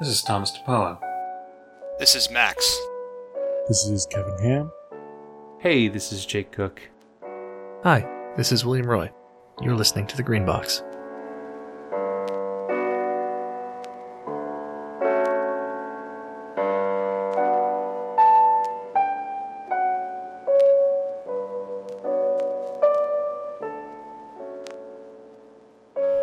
This is Thomas DePolo. This is Max. This is Kevin Ham. Hey, this is Jake Cook. Hi, this is William Roy. You're listening to The Green Box.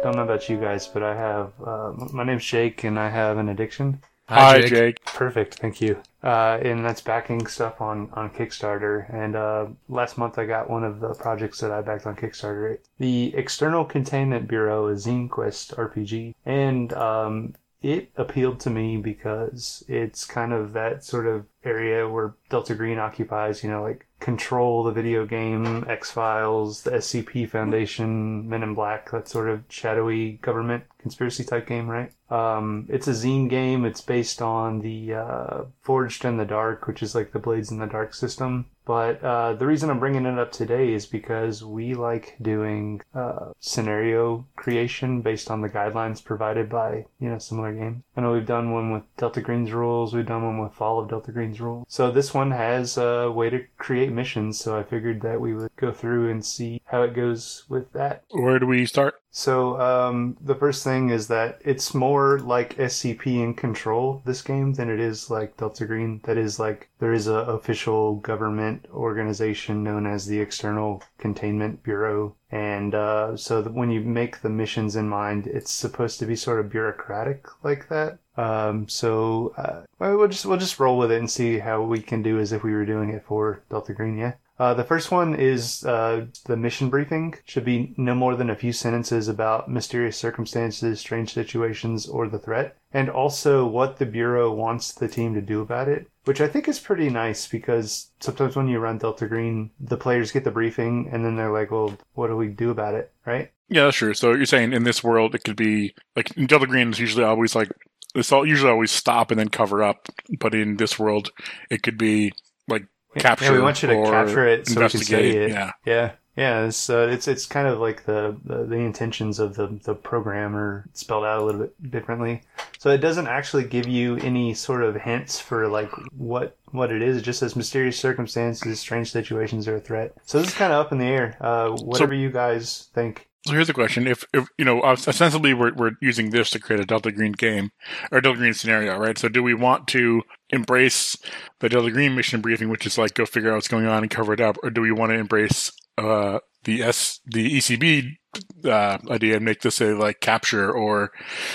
I don't know about you guys, but I have. Uh, my name's Jake, and I have an addiction. Hi, Jake. Perfect, thank you. Uh, and that's backing stuff on, on Kickstarter. And uh, last month I got one of the projects that I backed on Kickstarter. The External Containment Bureau is Zine Quest RPG. And um, it appealed to me because it's kind of that sort of area where Delta Green occupies, you know, like Control, the video game, X Files, the SCP Foundation, Men in Black, that sort of shadowy government conspiracy type game, right? Um, it's a zine game. It's based on the uh, Forged in the Dark, which is like the Blades in the Dark system. But uh, the reason I'm bringing it up today is because we like doing uh, scenario creation based on the guidelines provided by you know similar games. I know we've done one with Delta Green's rules. We've done one with Fall of Delta Green's rules. So this one has a way to create missions. So I figured that we would go through and see how it goes with that. Where do we start? So um, the first thing is that it's more like SCP in Control this game than it is like Delta Green. That is like there is a official government organization known as the External Containment Bureau, and uh, so when you make the missions in mind, it's supposed to be sort of bureaucratic like that. Um, so uh, we'll just we'll just roll with it and see how we can do as if we were doing it for Delta Green. Yeah. Uh, the first one is uh, the mission briefing. Should be no more than a few sentences about mysterious circumstances, strange situations, or the threat, and also what the Bureau wants the team to do about it. Which I think is pretty nice because sometimes when you run Delta Green, the players get the briefing and then they're like, well, what do we do about it, right? Yeah, sure. So you're saying in this world, it could be like Delta Green is usually always like it's all usually always stop and then cover up, but in this world, it could be like capture. Yeah, we want you to capture it so we can say it. Yeah, Yeah, yeah. It's uh, it's it's kind of like the, the the intentions of the the programmer spelled out a little bit differently. So it doesn't actually give you any sort of hints for like what what it is. It just says mysterious circumstances, strange situations, or a threat. So this is kind of up in the air. Uh, whatever you guys think. So here's the question: If, if you know, ostensibly we're we're using this to create a Delta Green game or Delta Green scenario, right? So do we want to embrace the Delta Green mission briefing, which is like go figure out what's going on and cover it up, or do we want to embrace uh, the S the ECB uh, idea and make this a like capture or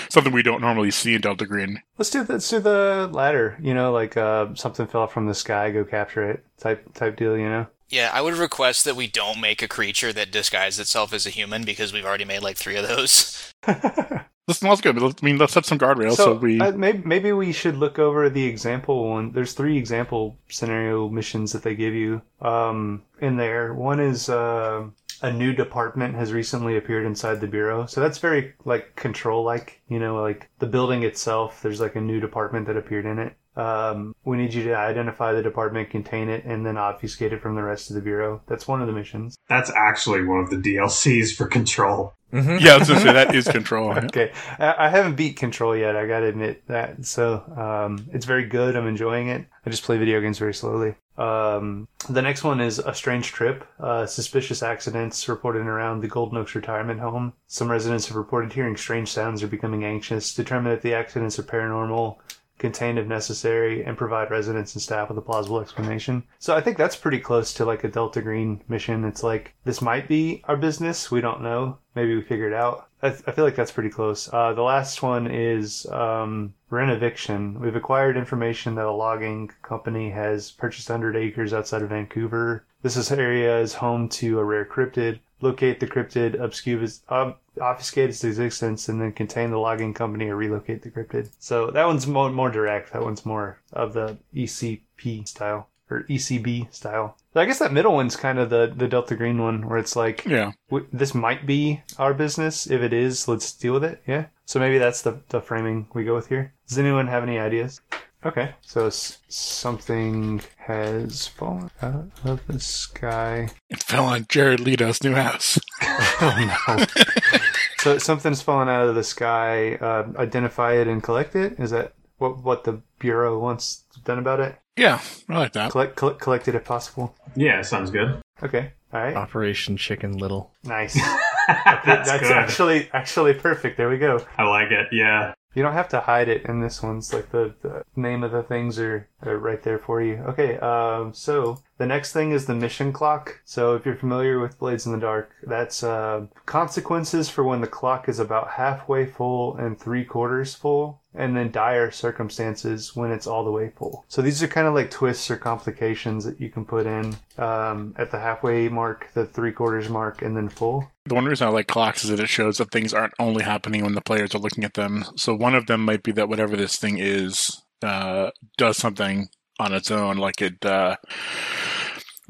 something we don't normally see in Delta Green? Let's do let's do the latter. You know, like uh, something fell from the sky, go capture it type type deal. You know. Yeah, I would request that we don't make a creature that disguises itself as a human because we've already made like three of those. This smells good. but I mean, let's set some guardrails so, So we. uh, maybe maybe we should look over the example one. There's three example scenario missions that they give you um, in there. One is uh, a new department has recently appeared inside the bureau, so that's very like control like. You know, like the building itself. There's like a new department that appeared in it. Um, we need you to identify the department, contain it, and then obfuscate it from the rest of the bureau. That's one of the missions. That's actually one of the DLCs for Control. yeah, I was gonna say that is control. Okay, I, I haven't beat Control yet. I gotta admit that. So um, it's very good. I'm enjoying it. I just play video games very slowly. Um, the next one is a strange trip. Uh, suspicious accidents reported around the Golden Oaks retirement home. Some residents have reported hearing strange sounds or becoming anxious. Determine that the accidents are paranormal. Contain if necessary, and provide residents and staff with a plausible explanation. So I think that's pretty close to like a Delta Green mission. It's like this might be our business. We don't know. Maybe we figure it out. I, I feel like that's pretty close. Uh, the last one is um, Renoviction. We've acquired information that a logging company has purchased 100 acres outside of Vancouver. This is area is home to a rare cryptid. Locate the cryptid, obfuscate its existence, and then contain the logging company or relocate the cryptid. So that one's more, more direct. That one's more of the ECP style or ECB style. I guess that middle one's kind of the, the Delta Green one where it's like, Yeah. w- this might be our business. If it is, let's deal with it. Yeah. So maybe that's the, the framing we go with here. Does anyone have any ideas? Okay. So something has fallen out of the sky. It fell on Jared Leto's new house. Oh no. so something's fallen out of the sky. Uh, identify it and collect it. Is that what what the bureau wants done about it. Yeah, I like that. Collect, collect collect it if possible. Yeah, sounds good. Okay. All right. Operation Chicken Little. Nice. That's, That's good. actually actually perfect. There we go. I like it. Yeah. You don't have to hide it in this one. It's like the, the name of the things are, are right there for you. Okay, um, so the next thing is the mission clock. So if you're familiar with Blades in the Dark, that's uh, consequences for when the clock is about halfway full and three quarters full, and then dire circumstances when it's all the way full. So these are kind of like twists or complications that you can put in um, at the halfway mark, the three quarters mark, and then full. The one reason I like clocks is that it shows that things aren't only happening when the players are looking at them. So one of them might be that whatever this thing is uh, does something on its own, like it. Uh,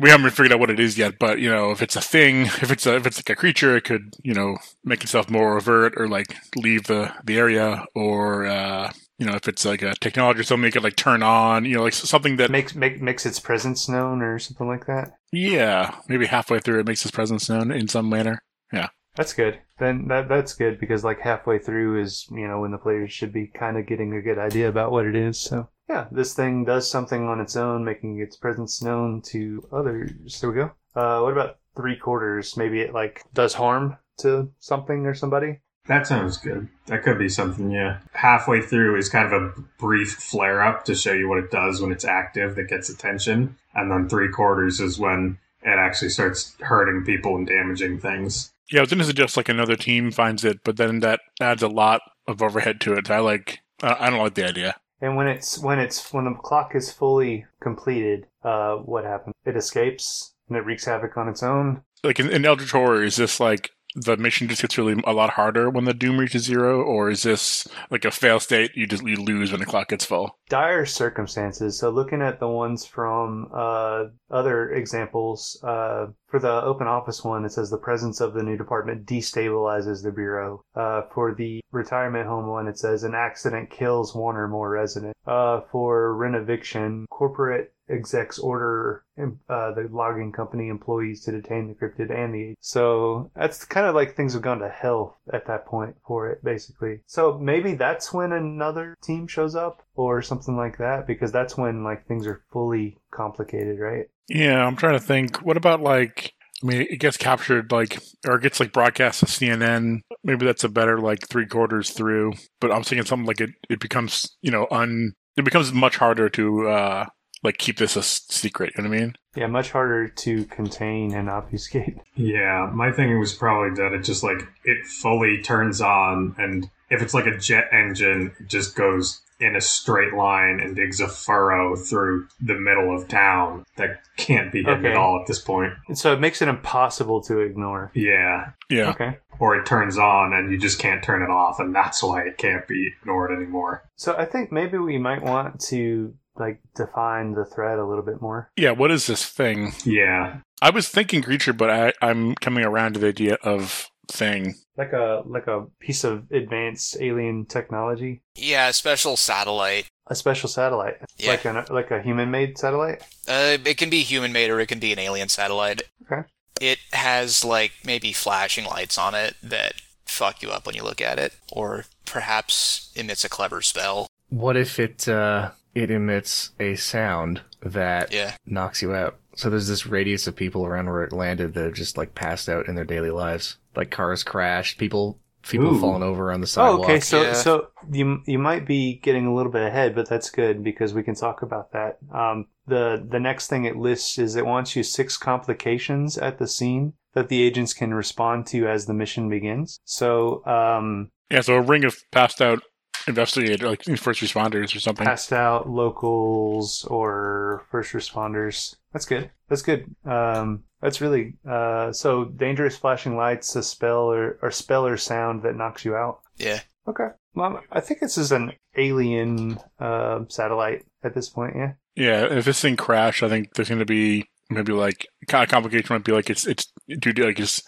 we haven't figured out what it is yet, but you know, if it's a thing, if it's a, if it's like a creature, it could you know make itself more overt or like leave the the area, or uh, you know, if it's like a technology or something, it could like turn on, you know, like something that Makes make, makes its presence known or something like that. yeah, maybe halfway through it makes its presence known in some manner. Yeah, that's good. Then that that's good because like halfway through is you know when the players should be kind of getting a good idea about what it is. So yeah, this thing does something on its own, making its presence known to others. There we go. Uh, what about three quarters? Maybe it like does harm to something or somebody. That sounds good. That could be something, yeah. Halfway through is kind of a brief flare up to show you what it does when it's active that gets attention. And then three quarters is when it actually starts hurting people and damaging things. Yeah, I was going to suggest like another team finds it, but then that adds a lot of overhead to it. I like. I I don't like the idea. And when it's when it's when the clock is fully completed, uh, what happens? It escapes and it wreaks havoc on its own. Like in, in Eldritch Horror, is this like the mission just gets really a lot harder when the doom reaches zero, or is this like a fail state? You just you lose when the clock gets full. dire circumstances. So looking at the ones from uh, other examples, uh, for the open office one, it says the presence of the new department destabilizes the bureau. Uh, for the retirement home one, it says an accident kills one or more residents. Uh, for renoviction, corporate execs order uh, the logging company employees to detain the cryptid and the so that's kind of like things have gone to hell at that point for it basically so maybe that's when another team shows up or something like that because that's when like things are fully complicated right Yeah, I'm trying to think. What about like? I mean, it gets captured like, or it gets like broadcast to CNN. Maybe that's a better like three quarters through. But I'm thinking something like it. It becomes you know un. It becomes much harder to uh like keep this a secret. You know what I mean? yeah much harder to contain and obfuscate Yeah, my thing was probably that it just like it fully turns on, and if it's like a jet engine, it just goes in a straight line and digs a furrow through the middle of town that can't be hidden Okay. at all at this point. and so it makes it impossible to ignore Yeah. Yeah. okay Or it turns on and you just can't turn it off, and that's why it can't be ignored anymore. so i think maybe we might want to like define the threat a little bit more Yeah. What is this thing? Yeah. I was thinking creature, but I, I'm coming around to the idea of thing. like a like a piece of advanced alien technology Yeah, a special satellite. a special satellite Yeah. like a like a human made satellite Uh, it can be human made or it can be an alien satellite. Okay. It has like maybe flashing lights on it that fuck you up when you look at it, or perhaps emits a clever spell. What if it uh, it emits a sound that Yeah. knocks you out? So there's this radius of people around where it landed that have just like passed out in their daily lives, like cars crashed, people people Ooh. falling over on the Oh, sidewalk. okay. So, yeah. so you you might be getting a little bit ahead, but that's good because we can talk about that. Um, the the next thing it lists is it wants you six complications at the scene that the agents can respond to as the mission begins. So, um, Yeah. So a ring of passed out investigator, like first responders or something. passed out locals or first responders. That's good. That's good. Um, that's really uh, so dangerous flashing lights, a spell or, or spell or sound that knocks you out. Yeah. Okay. Well, I think this is an alien uh, satellite at this point. Yeah. Yeah, if this thing crashed, I think there's going to be maybe like kind of complication might be like it's it's dude like it's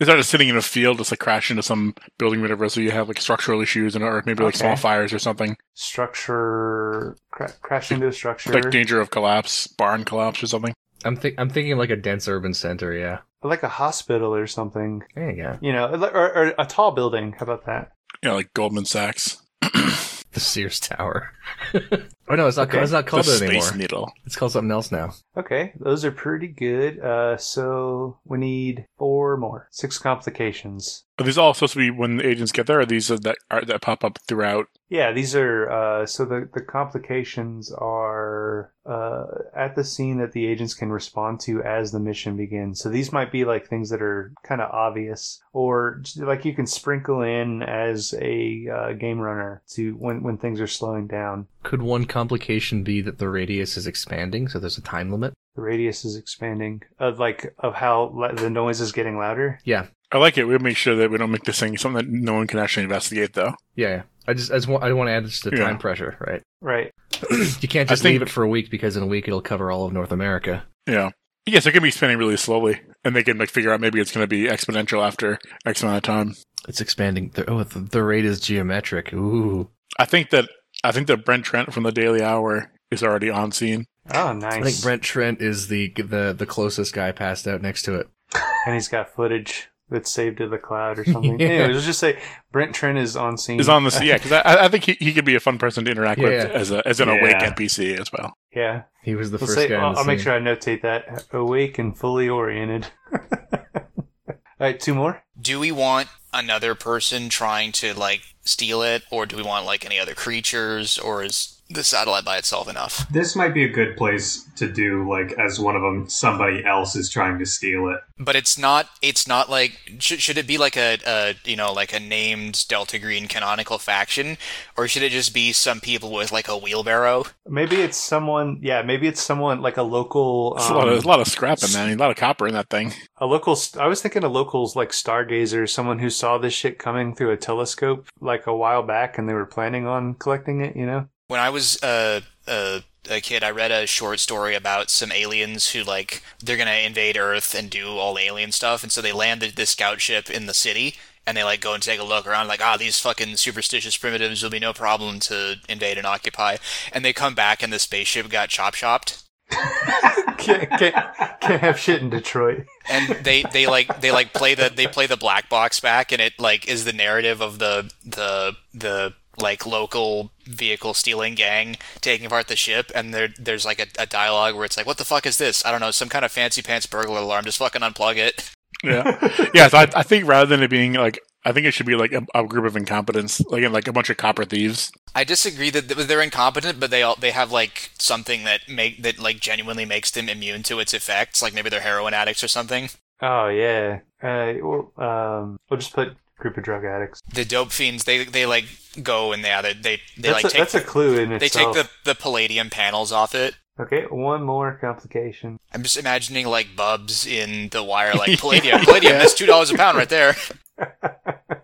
it's not just sitting in a field, it's like crash into some building, whatever. So you have like structural issues and or maybe like Okay. small fires or something, Structure cra- crash into a structure. like danger of collapse, barn collapse or something. I'm think I'm thinking like a dense urban center. Yeah, like a hospital or something. there you go. You know, or, or a tall building. How about that? Yeah, like Goldman Sachs. The Sears Tower. oh no, it's not. Okay. It's not The called that Space anymore. Needle. It's called something else now. Okay, those are pretty good. Uh, so we need four more. Six complications. Are these all supposed to be when the agents get there? Or are these that are, that pop up throughout? Yeah, these are uh, so the the complications are uh, at the scene that the agents can respond to as the mission begins. So these might be like things that are kind of obvious, or like you can sprinkle in as a uh, game runner to when when things are slowing down. Could one complication be that the radius is expanding, so there's a time limit? The radius is expanding of like of how le- the noise is getting louder. Yeah, I like it. We'll make sure that we don't make this thing something that no one can actually investigate, though. yeah. yeah. I just, I just want, I want to add just the Yeah. time pressure, right? Right. You can't just think- leave it for a week because in a week it'll cover all of North America. Yeah. Yes, they're going to be spinning really slowly, and they can like figure out maybe it's going to be exponential after X amount of time. It's expanding. The, oh, the, the rate is geometric. Ooh. I think that I think that Brent Trent from the Daily Hour is already on scene. Oh, nice. I think Brent Trent is the the the closest guy passed out next to it. and he's got footage that's saved to the cloud or something. Yeah. Anyway, let's just say Brent Trent is on scene. Is on the scene, yeah, because I, I think he, he could be a fun person to interact with as a as an awake Yeah. NPC as well. yeah. He was the We'll first say, guy. I'll, on the I'll make sure I notate that. Awake and fully oriented. All right, two more. Do we want another person trying to like steal it, or do we want like any other creatures, or is the satellite by itself enough? This might be a good place to do, like, as one of them, somebody else is trying to steal it. But it's not. It's not like. Should, should it be like a, a you know like a named Delta Green canonical faction, or should it just be some people with like a wheelbarrow? Maybe it's someone. Yeah, maybe it's someone like a local. There's a, lot of, Um, there's a lot of scrap in that. A lot of copper in that thing. a local. I was thinking a local's like stargazer, someone who saw this shit coming through a telescope like a while back, and they were planning on collecting it. You know. When I was uh, a a kid, I read a short story about some aliens who like they're gonna invade Earth and do all alien stuff, and so they landed this scout ship in the city, and they like go and take a look around, like ah, these fucking superstitious primitives will be no problem to invade and occupy, and they come back and the spaceship got chop chopped. can't, can't, can't have shit in Detroit. and they they like they like play the they play the black box back and it like is the narrative of the the the like local vehicle stealing gang taking apart the ship and there there's like a, a dialogue where it's like what the fuck is this i don't know some kind of fancy pants burglar alarm just fucking unplug it Yeah, yeah. So I, I think rather than it being like, I think it should be like a, a group of incompetents, like like a bunch of copper thieves. i disagree that they're incompetent but they all they have like something that make that like genuinely makes them immune to its effects like maybe they're heroin addicts or something Oh yeah. Uh, well, um, we'll just put group of drug addicts. the dope fiends they they like go and they yeah, they they, they That's, like a, take that's a clue in they itself. take the the palladium panels off it Okay, one more complication. I'm just imagining like Bubs in the wire, like Palladium. Palladium, that's two dollars a pound right there.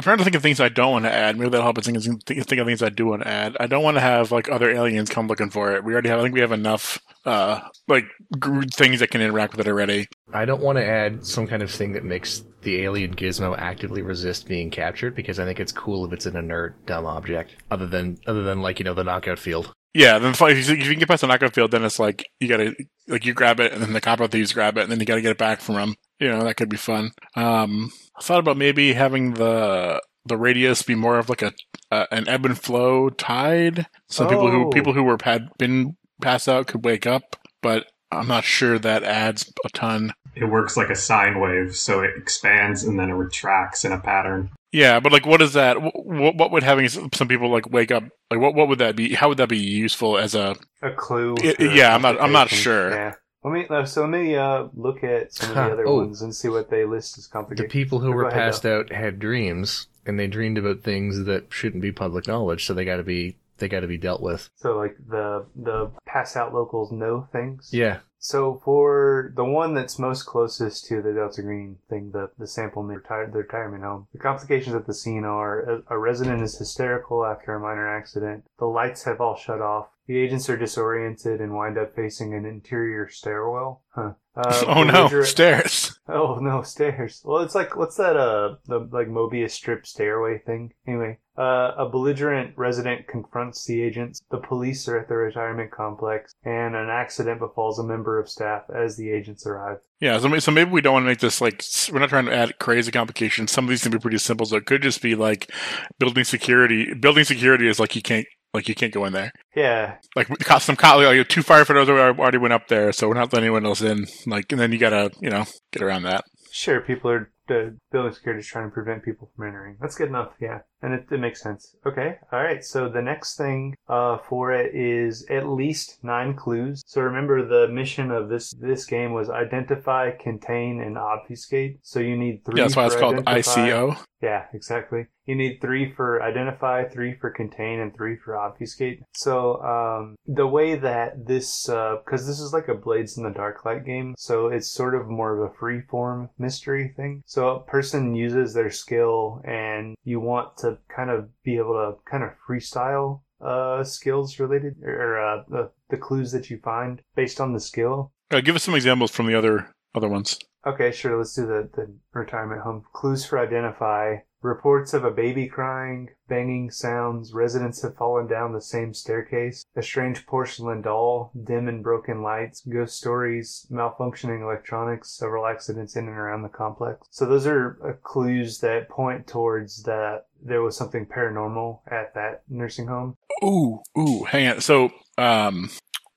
I'm trying to think of things I don't want to add. Maybe that'll help us think, think think of things I do want to add. I don't want to have like other aliens come looking for it. We already have. I think we have enough uh like gr- things that can interact with it already. I don't want to add some kind of thing that makes the alien gizmo actively resist being captured because I think it's cool if it's an inert, dumb object. Other than other than like you know the knockout field. Yeah, then if you, if you can get past the knockout field, then it's like you gotta like you grab it, and then the copper thieves grab it, and then you gotta get it back from them. You know that could be fun. Um, I thought about maybe having the the radius be more of like a uh, an ebb and flow tide, so people who Oh. people who were had been passed out could wake up. But I'm not sure that adds a ton. It works like a sine wave, so it expands and then it retracts in a pattern. Yeah, but like, what is that? What, what would having some some people like wake up? Like, what what would that be? How would that be useful as a? A clue. I- for a yeah, I'm not- I'm not sure. Yeah. Let me uh, so let me uh, look at some of the other oh. ones and see what they list as complications. The people who were ahead, passed out had dreams and they dreamed about things that shouldn't be public knowledge, so they got to be they got to be dealt with. So like the the pass out locals know things. Yeah. So for the one that's most closest to the Delta Green thing, the the sample in retire, the retirement home, the complications at the scene are a, a resident is hysterical after a minor accident. The lights have all shut off. The agents are disoriented and wind up facing an interior stairwell. Huh. Uh, oh no, belligerent- stairs. Oh, no, stairs. Well, it's like what's that? Uh, the like Mobius strip stairway thing. Anyway, uh, a belligerent resident confronts the agents. The police are at the retirement complex, and an accident befalls a member of staff as the agents arrive. Yeah, so, so maybe we don't want to make this like we're not trying to add crazy complications. Some of these can be pretty simple, so it could just be like building security. Building security is like you can't like you can't go in there. Yeah, Like some co- like two firefighters already went up there, so we're not letting anyone else in. Like, and then you gotta you know get around that. sure. People are the building security is trying to prevent people from entering. That's good enough. Yeah, and it, it makes sense. Okay, all right. So the next thing uh, for it is at least nine clues. So remember, the mission of this this game was identify, contain, and obfuscate. So you need three. Yeah, that's why it's called identify. ICO. Yeah, exactly. You need three for identify, three for contain, and three for obfuscate. So um, the way that this, because this is like a Blades in the Darklight game, so it's sort of more of a free form mystery thing. So a person uses their skill, and you want to kind of be able to kind of freestyle uh, skills related or uh, the the clues that you find based on the skill. Uh, give us some examples from the other other ones. Okay, sure. Let's do the, the retirement home. Clues for identify. Reports of a baby crying, banging sounds, residents have fallen down the same staircase, a strange porcelain doll, dim and broken lights, ghost stories, malfunctioning electronics, several accidents in and around the complex. So those are uh, clues that point towards that there was something paranormal at that nursing home. Ooh, ooh, hang on. So, um,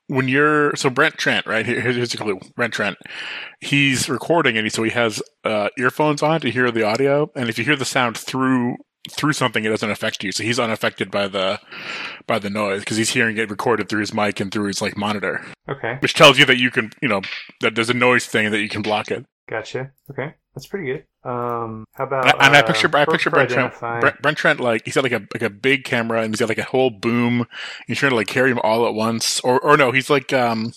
when you're so Brent Trent, right? Here- Here's a clue. Brent Trent, he's recording and he, so he has uh, earphones on to hear the audio, and if you hear the sound through through something, it doesn't affect you. So he's unaffected by the by the noise because he's hearing it recorded through his mic and through his like monitor, Okay, which tells you that you can, you know, that there's a noise thing that you can block it. gotcha. Okay, that's pretty good. Um, how about And I, and I uh, picture I picture Brent Trent, Brent, Brent Trent like he's got like a like a big camera and he's got like a whole boom. He's trying to like carry him all at once, or or no, he's like um,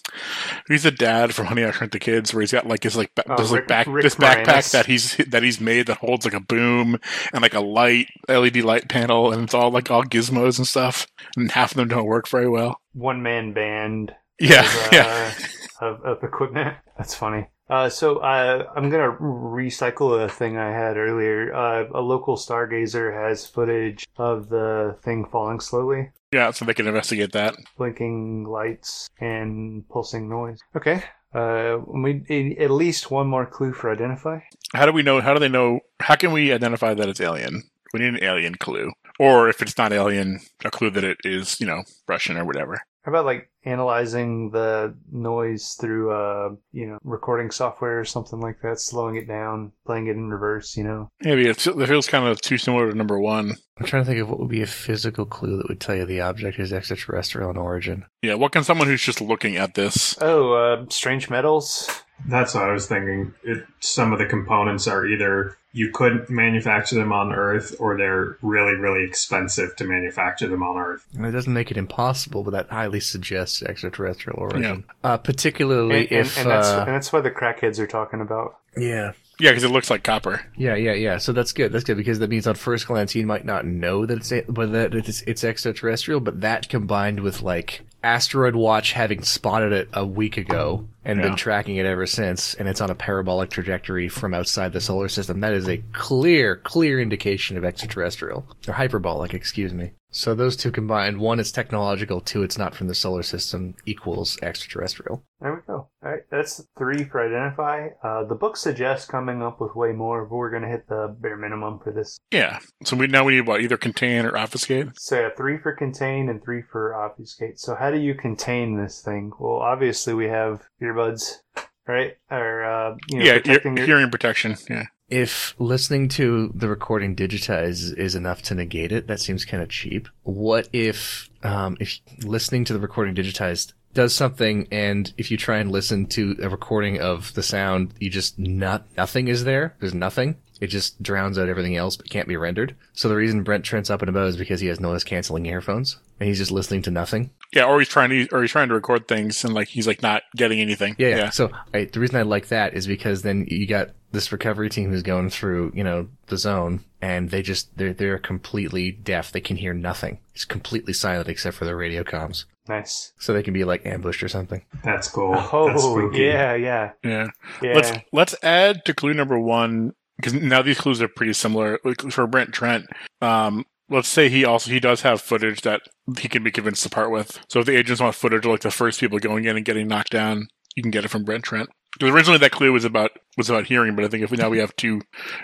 he's a dad from Honey I Shrunk the Kids, where he's got like his like ba- Oh, this like Rick- back Rick this backpack Moranis. that he's that he's made that holds like a boom and like a light LED light panel, and it's all like all gizmos and stuff, and half of them don't work very well. one man band Yeah, of, yeah. uh, of, of equipment. That's funny. Uh, so uh, I'm gonna recycle a thing I had earlier. Uh, a local stargazer has footage of the thing falling slowly, Yeah, so they can investigate that. blinking lights and pulsing noise. Okay. Uh, we need at least one more clue for identify. How do we know? How do they know? How can we identify that it's alien? We need an alien clue, or if it's not alien, a clue that it is, you know, Russian or whatever. How about like analyzing the noise through uh you know recording software or something like that, slowing it down, playing it in reverse, you know? Maybe it's, it feels kind of too similar to number one. I'm trying to think of what would be a physical clue that would tell you the object is extraterrestrial in origin. Yeah, what can someone who's just looking at this? Oh, uh, strange metals. That's what I was thinking. It, some of the components are either you couldn't manufacture them on Earth or they're really, really expensive to manufacture them on Earth. And it doesn't make it impossible, but that highly suggests extraterrestrial origin. Uh, particularly And, and, if and that's uh, and that's what the crackheads are talking about. yeah, Yeah, because it looks like copper. Yeah, yeah, yeah. So that's good. That's good because that means on first glance you might not know that it's but that it's, it's extraterrestrial, but that combined with like Asteroid Watch having spotted it a week ago and Yeah. been tracking it ever since, and it's on a parabolic trajectory from outside the solar system. That is a clear, clear indication of extraterrestrial or hyperbolic. Excuse me. So those two combined, one is technological, two it's not from the solar system, equals extraterrestrial. There we go. All right, that's three for identify. Uh, the book suggests coming up with way more, but we're gonna hit the bare minimum for this. Yeah. So we now we need what either contain or obfuscate. So yeah, three for contain and three for obfuscate. So how do you contain this thing? Well, obviously we have earbuds, right? Or uh, you know, yeah, protecting ear- your- hearing protection. Yeah. If listening to the recording digitized is enough to negate it, that seems kind of cheap. What if, um, if listening to the recording digitized does something, and if you try and listen to a recording of the sound, you just not nothing is there. There's nothing. It just drowns out everything else, but can't be rendered. So the reason Brent Trent's up and about is because he has noise canceling earphones, and he's just listening to nothing. Yeah, or he's trying to, or he's trying to record things, and like he's like not getting anything. Yeah, yeah. So I, the reason I like that is because then you got this recovery team is going through, you know, the zone, and they just they're they're completely deaf. They can hear nothing. It's completely silent except for their radio comms. Nice. so they can be like ambushed or something. That's cool. That's Oh, spooky. yeah, yeah, Yeah. yeah. Let's let's add to clue number one because now these clues are pretty similar. For Brent Trent, um, let's say he also he does have footage that he can be convinced to part with. So if the agents want footage of like the first people going in and getting knocked down, you can get it from Brent Trent. Originally that clue was about was about hearing, but I think if we now we have two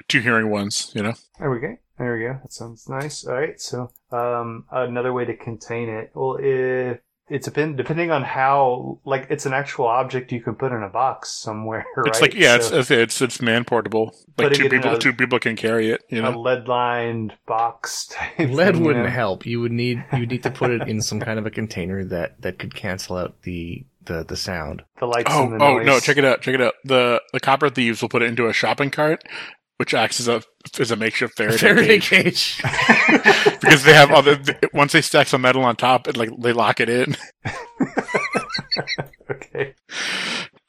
two hearing ones, you know. There we go. There we go. That sounds nice. All right. So, um, another way to contain it. Well, if it's depend depending on how like it's an actual object you can put in a box somewhere. Right? It's like yeah, So it's it's it's man portable. Like two people a- two people can carry it. You know, a know. lead lined box type. Lead thing, wouldn't know? help. You would need you would need to put it in some kind of a container that that could cancel out the the the sound. The lights Oh, and the oh noise. no! Check it out! Check it out. The the copper thieves will put it into a shopping cart, which acts as a as a makeshift Faraday, Faraday cage. cage. because they have other. Once they stack some metal on top, it like they lock it in, Okay.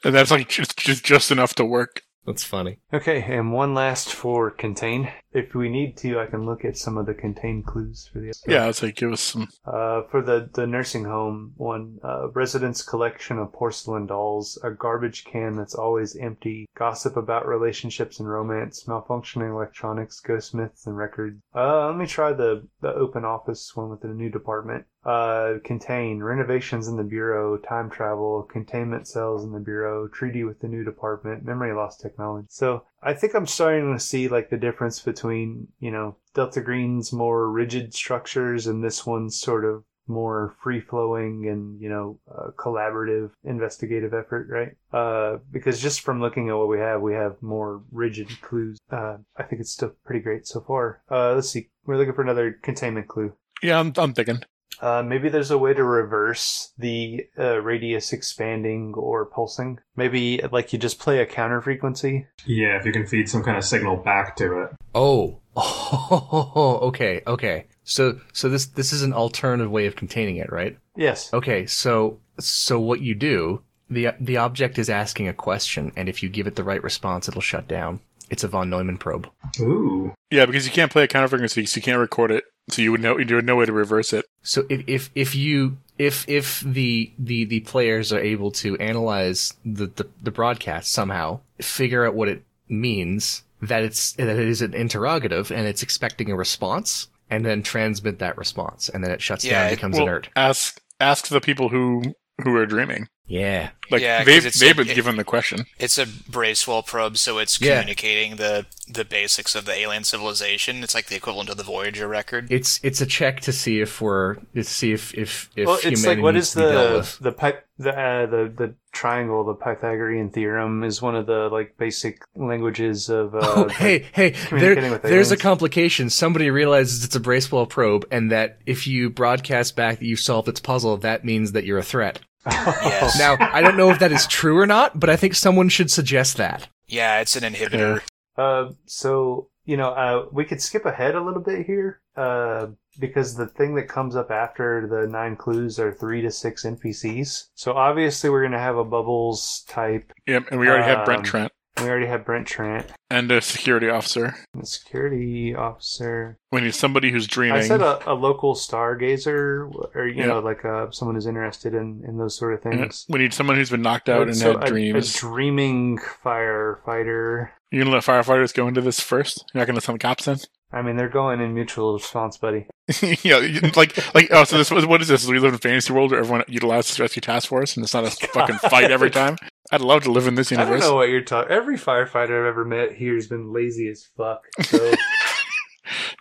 and that's like just just, just enough to work. That's funny. Okay, and one last for contain. If we need to, I can look at some of the contained clues for the episode. Yeah, it's like give us some. Uh, for the, the nursing home one, uh, residents' collection of porcelain dolls, a garbage can that's always empty, gossip about relationships and romance, malfunctioning electronics, ghost myths, and records. Uh, let me try the, the open office one with the new department. Uh, contain renovations in the bureau, time travel, containment cells in the bureau, treaty with the new department, memory loss technology. So I think I'm starting to see like the difference between, you know, Delta Green's more rigid structures and this one's sort of more free flowing and, you know, uh, collaborative investigative effort, right? Uh, because just from looking at what we have, we have more rigid clues. Uh, I think it's still pretty great so far. Uh, let's see. We're looking for another containment clue. Yeah, I'm I'm thinking. Uh, maybe there's a way to reverse the uh, radius expanding or pulsing. Maybe like you just play a counter frequency. Yeah, if you can feed some kind of signal back to it. Oh. Oh, okay, okay. So so this this is an alternative way of containing it, right? Yes. Okay, so so what you do, the the object is asking a question and if you give it the right response, it'll shut down. It's a von Neumann probe. Ooh. Yeah, because you can't play a counter frequency, so you can't record it. So you would know you would no way to reverse it. So if if if you if if the the the players are able to analyze the the, the broadcast somehow, figure out what it means, that it's that it is an interrogative and it's expecting a response, and then transmit that response, and then it shuts Yeah, down, becomes Well, inert. ask ask the people who who are dreaming. Yeah. Like Yeah, 'cause they've it's they've like- been it- given the question. It's a Bracewell probe, so it's Yeah. communicating the the basics of the alien civilization. It's like the equivalent of the Voyager record. It's it's a check to see if we're to see if if if well, it's humanity like what needs is to be dealt the the pipe the uh, the the triangle the Pythagorean theorem is one of the like basic languages of uh, Oh, like- hey, hey, there, with there's a complication. Somebody realizes it's a Bracewell probe, and that if you broadcast back that you solved its puzzle, that means that you're a threat. Yes. Now, I don't know if that is true or not, but I think someone should suggest that. Yeah, it's an inhibitor. Uh, so you know, uh, we could skip ahead a little bit here, uh, because the thing that comes up after the nine clues are three to six NPCs. So obviously, we're gonna have a bubbles type. Yeah, and we already have Brent Um, Trent We already have Brent Trent, and a security officer. A security officer. We need somebody who's dreaming. I said a, a local stargazer, or you Yeah. know, like uh, someone who's interested in in those sort of And things. we need someone who's been knocked out and So had a- dreams. A dreaming firefighter. You're gonna let firefighters go into this first? You're not gonna let some cops in? I mean, they're going in mutual response, buddy. yeah, you- like like oh, so this what is this? We live in a fantasy world where everyone utilizes rescue task force, and it's not a fucking fight every time. I'd love to live in this universe. I don't universe. know what you're talking. Every firefighter I've ever met here has been lazy as fuck. So,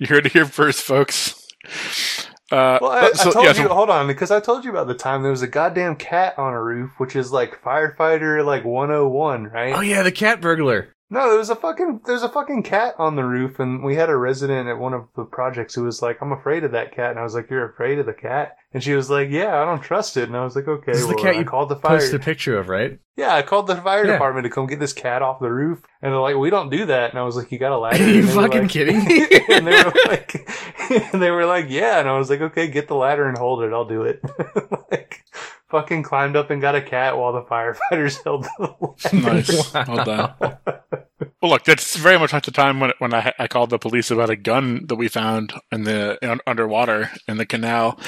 You heard it here first, folks. Uh, well, I, so- I told yeah, you. hold on, because I told you about the time there was a goddamn cat on a roof, which is like firefighter like 101, right? Oh yeah, the cat burglar. No, there was a fucking there's a fucking cat on the roof, and we had a resident at one of the projects who was like, "I'm afraid of that cat," and I was like, "You're afraid of the cat?" And she was like, "Yeah, I don't trust it." And I was like, "Okay." This is the cat I you called the fire. Post a picture of right. Yeah, I called the fire Yeah. department to come get this cat off the roof, and they're like, "We don't do that." And I was like, "You got a Are ladder?" you they were fucking like- kidding me? and they were like, and they were like, "Yeah," and I was like, "Okay, get the ladder and hold it. I'll do it." like, fucking climbed up and got a cat while the firefighters held the ladder. nice. Well done. Well, look, that's very much like the time when when I, I called the police about a gun that we found in the in, underwater in the canal,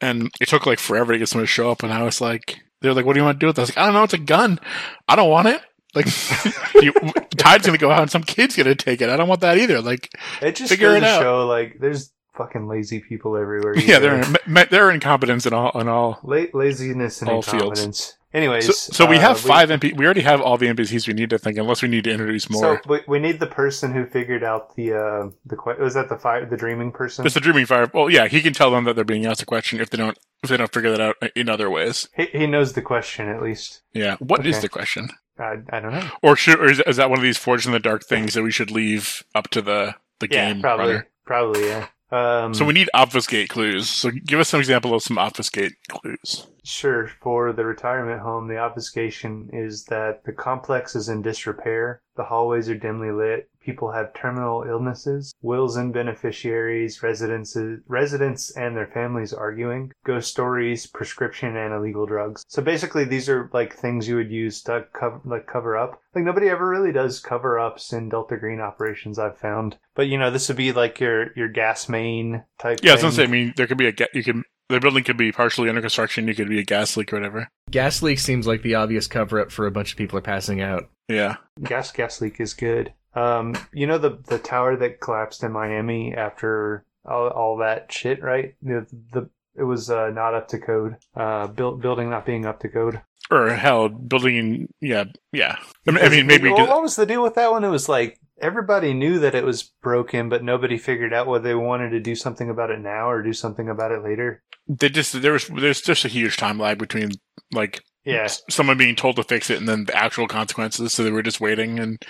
and it took like forever to get someone to show up. And I was like, they're like, "What do you want to do with it?" I like, "I don't know. It's a gun. I don't want it. Like, you, tide's gonna go out, and some kid's gonna take it. I don't want that either. Like, It just Figure it out. show like there's fucking lazy people everywhere. you yeah, they're they're incompetence in all in all. La- laziness and All fields. incompetence. Anyways, So, so we uh, have five NP. We already have all the NPCs we need to think, unless we need to introduce So more. we, we need the person who figured out the uh the was that the fire the dreaming person. It's the dreaming fire. Well, yeah, he can tell them that they're being asked a question if they don't if they don't figure that out in other ways. He, he knows the question at least. Yeah, what is Okay. the question? I, I don't know. Or should or is, is that one of these forged in the dark things that we should leave up to the the Yeah, game probably, runner? probably yeah. Um, So we need obfuscate clues. So give us some example of some obfuscate clues. Sure. For the retirement home, the obfuscation is that the complex is in disrepair. The hallways are dimly lit. People have terminal illnesses. Wills and beneficiaries, residences, residents and their families arguing. Ghost stories, prescription and illegal drugs. So basically, these are like things you would use to cover, like cover up. Like nobody ever really does cover ups in Delta Green operations. I've found. But you know, this would be like your your gas main type. Yeah, I was thing. gonna say. I mean, there could be a you can the building could be partially under construction. You could be a gas leak or whatever. Gas leak seems like the obvious cover up for a bunch of people are passing out. Yeah, gas gas leak is good. Um, you know the the tower that collapsed in Miami after all, all that shit, right? The the it was uh, not up to code. Uh, build, building not being up to code. or hell, building. Yeah, yeah. I mean, I mean maybe Well, what was the deal with that one? It was like everybody knew that it was broken, but nobody figured out whether they wanted to do something about it now or do something about it later. they just there was there's just a huge time lag between like Yeah, someone being told to fix it and then the actual consequences. So they were just waiting, and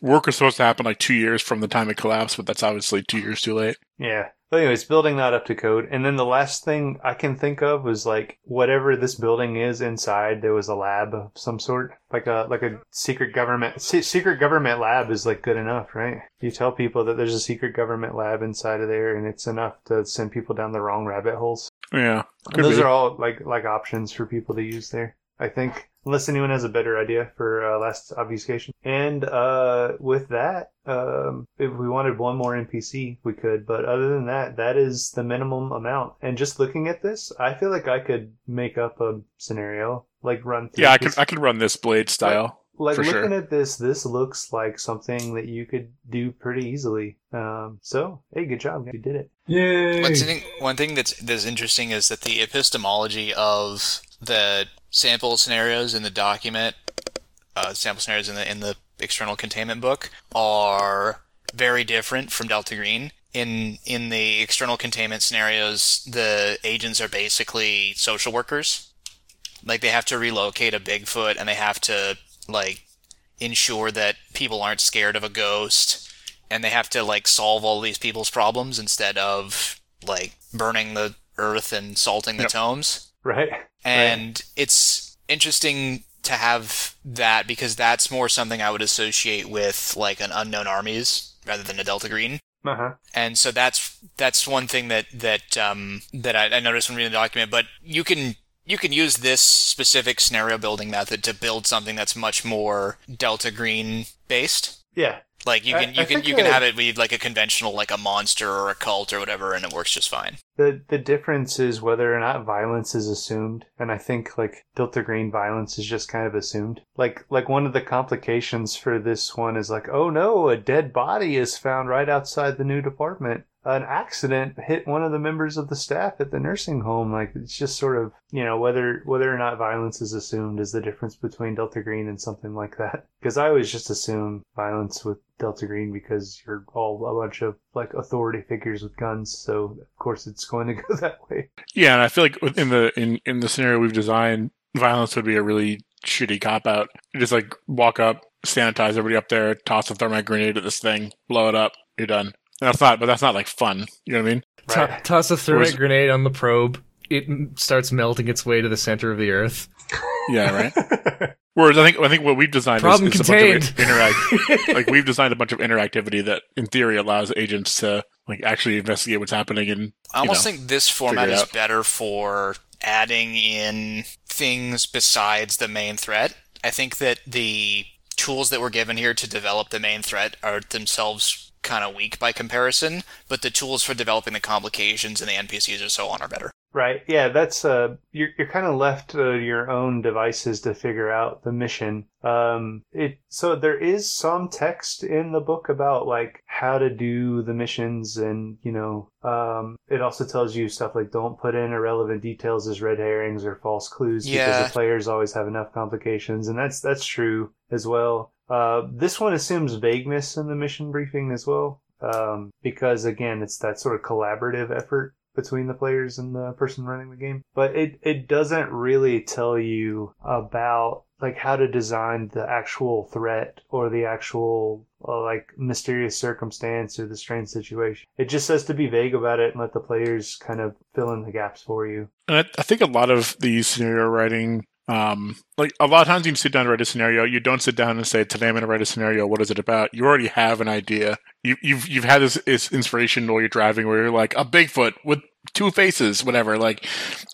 work was supposed to happen like two years from the time it collapsed, but that's obviously two years too late. Yeah. But anyways, building that up to code. And then the last thing I can think of was like whatever this building is inside, there was a lab of some sort, like a like a secret government se- secret government lab is like good enough, right? You tell people that there's a secret government lab inside of there, and it's enough to send people down the wrong rabbit holes. Yeah, those be. are all like like options for people to use there. I think, unless anyone has a better idea for uh, last obfuscation. And uh, with that, um, if we wanted one more NPC, we could. But other than that, that is the minimum amount. And just looking at this, I feel like I could make up a scenario, like run through. yeah. I this- could I could run this blade style. like for looking sure. at this, this looks like something that you could do pretty easily. Um, so hey, good job, you did it. Yay! One thing, one thing that's that's interesting is that the epistemology of the sample scenarios in the document, uh, sample scenarios in the in the external containment book, are very different from Delta Green. In in the external containment scenarios, the agents are basically social workers. Like they have to relocate a Bigfoot, and they have to like ensure that people aren't scared of a ghost and they have to like solve all these people's problems instead of like burning the earth and salting the Yep. tomes. Right? And it's interesting to have that because that's more something I would associate with like an unknown armies rather than a Delta Green. Uh huh. And so that's that's one thing that that um, that I, I noticed when reading the document. But you can you can use this specific scenario building method to build something that's much more Delta Green based. Yeah. Like you I- can you I can you can that- have it be like a conventional like a monster or a cult or whatever, and it works just fine. The the difference is whether or not violence is assumed, and I think like Delta Green violence is just kind of assumed. Like like one of the complications for this one is like, oh no, a dead body is found right outside the new department. An accident hit one of the members of the staff at the nursing home. Like it's just sort of you know whether whether or not violence is assumed is the difference between Delta Green and something like that. Because I always just assume violence with Delta Green because you're all a bunch of like authority figures with guns, so of course it's going to go that way. Yeah, and I feel like in the in in the scenario we've designed, violence would be a really shitty cop out. You just like walk up, sanitize everybody up there, toss a thermite grenade at this thing, blow it up, you're done. And that's not, but that's not like fun. You know what I mean? To- Right. toss a thermite Whereas- grenade on the probe. It starts melting its way to the center of the Earth. Yeah, right. Whereas I think I think what we've designed Problem is, is a bunch of contained. interact. like we've designed a bunch of interactivity that, in theory, allows agents to like actually investigate what's happening and I almost know, think this format is out. better for adding in things besides the main threat. I think that the tools that were given here to develop the main threat are themselves kind of weak by comparison, but the tools for developing the complications and the NPCs and so on are better. Right. Yeah, that's uh you're you're kind of left to your own devices to figure out the mission. Um it so there is some text in the book about like how to do the missions and, you know, um it also tells you stuff like don't put in irrelevant details as red herrings or false clues because the players always have enough complications and that's that's true as well. Uh this one assumes vagueness in the mission briefing as well. Um because again, it's that sort of collaborative effort between the players and the person running the game. But it, it doesn't really tell you about like how to design the actual threat or the actual uh, like mysterious circumstance or the strange situation. It just says to be vague about it and let the players kind of fill in the gaps for you. And I, I think a lot of the scenario writing, um, like a lot of times you sit down to write a scenario, you don't sit down and say, "Today I'm going to write a scenario. What is it about?" You already have an idea. You, you've you've had this, this inspiration while you're driving, where you're like a Bigfoot with two faces, whatever. Like,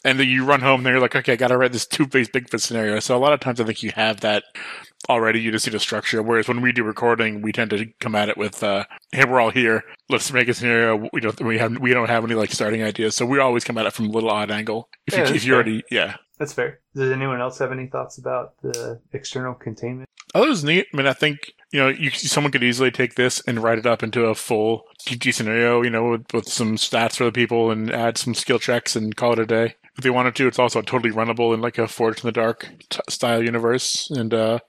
and then you run home, and you're like, "Okay, I got to write this two face Bigfoot scenario." So a lot of times, I think you have that already. You just see the structure. Whereas when we do recording, we tend to come at it with, uh, "Hey, we're all here. Let's make a scenario." We don't we have we don't have any like starting ideas, so we always come at it from a little odd angle. If Yeah, you if you already yeah. That's fair. Does anyone else have any thoughts about the external containment? Oh, that was neat. I mean, I think you know, you someone could easily take this and write it up into a full DG scenario. You know, with, with some stats for the people and add some skill checks and call it a day. If they wanted to, it's also totally runnable in like a Forged in the Dark t- style universe. And uh,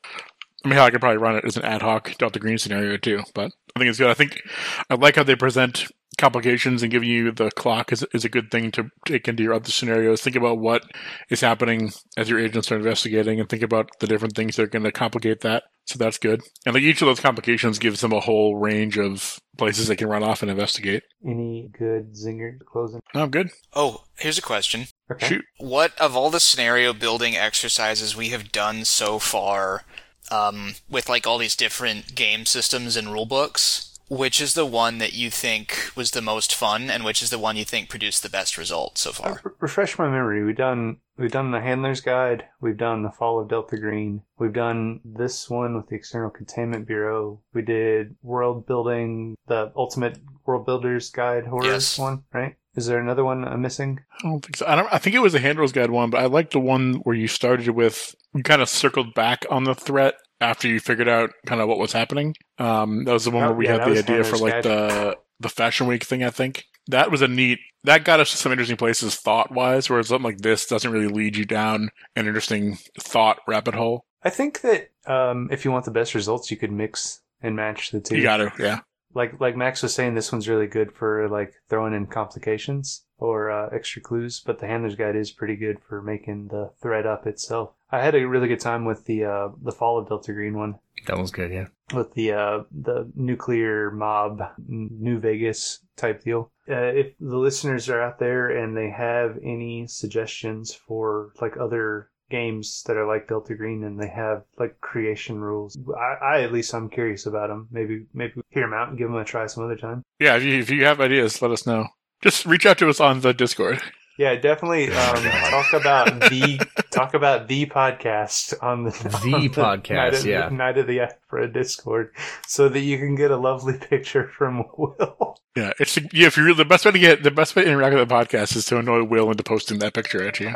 I mean, I could probably run it as an ad hoc Delta Green scenario too. But I think it's good. I think I like how they present complications and giving you the clock is, is a good thing to take into your other scenarios. Think about what is happening as your agents are investigating and think about the different things that are going to complicate that. So that's good. And like each of those complications gives them a whole range of places they can run off and investigate. Any good zinger closing? Oh, good. Oh, here's a question. Okay. Shoot. What of all the scenario building exercises we have done so far, um, with like all these different game systems and rule books, which is the one that you think was the most fun, and which is the one you think produced the best result so Uh, far? re- refresh my memory. We've done we've done the Handler's Guide. We've done the Fall of Delta Green. We've done this one with the External Containment Bureau. We did World Building, the Ultimate World Builders Guide horror Yes. one, right? Is there another one I'm missing? I don't think so. I don't. I think it was the Handler's Guide one, but I like the one where you started with you kind of circled back on the threat after you figured out kind of what was happening. Um, that was the one Oh, where we yeah, had the idea for like the the Fashion Week thing. I think that was a neat. That got us to some interesting places thought wise, whereas something like this doesn't really lead you down an interesting thought rabbit hole. I think that um, if you want the best results, you could mix and match the two. You got to, yeah. like like Max was saying, this one's really good for like throwing in complications or uh, extra clues, but the Handler's Guide is pretty good for making the thread up itself. I had a really good time with the uh, the Fall of Delta Green one That was good, yeah. with the uh, the nuclear mob New Vegas type deal. Uh, if the listeners are out there and they have any suggestions for like other games that are like Delta Green and they have like creation rules, I, I at least I'm curious about them. Maybe maybe hear them out and give them a try some other time. Yeah, if you, if you have ideas, let us know. Just reach out to us on the Discord. Yeah, definitely um, talk about the talk about the podcast on the The on podcast, night of, yeah. Night at the Opera Discord, so that you can get a lovely picture from Will. Yeah, it's yeah. If you the best way to get the best way to interact with the podcast is to annoy Will into posting that picture at you.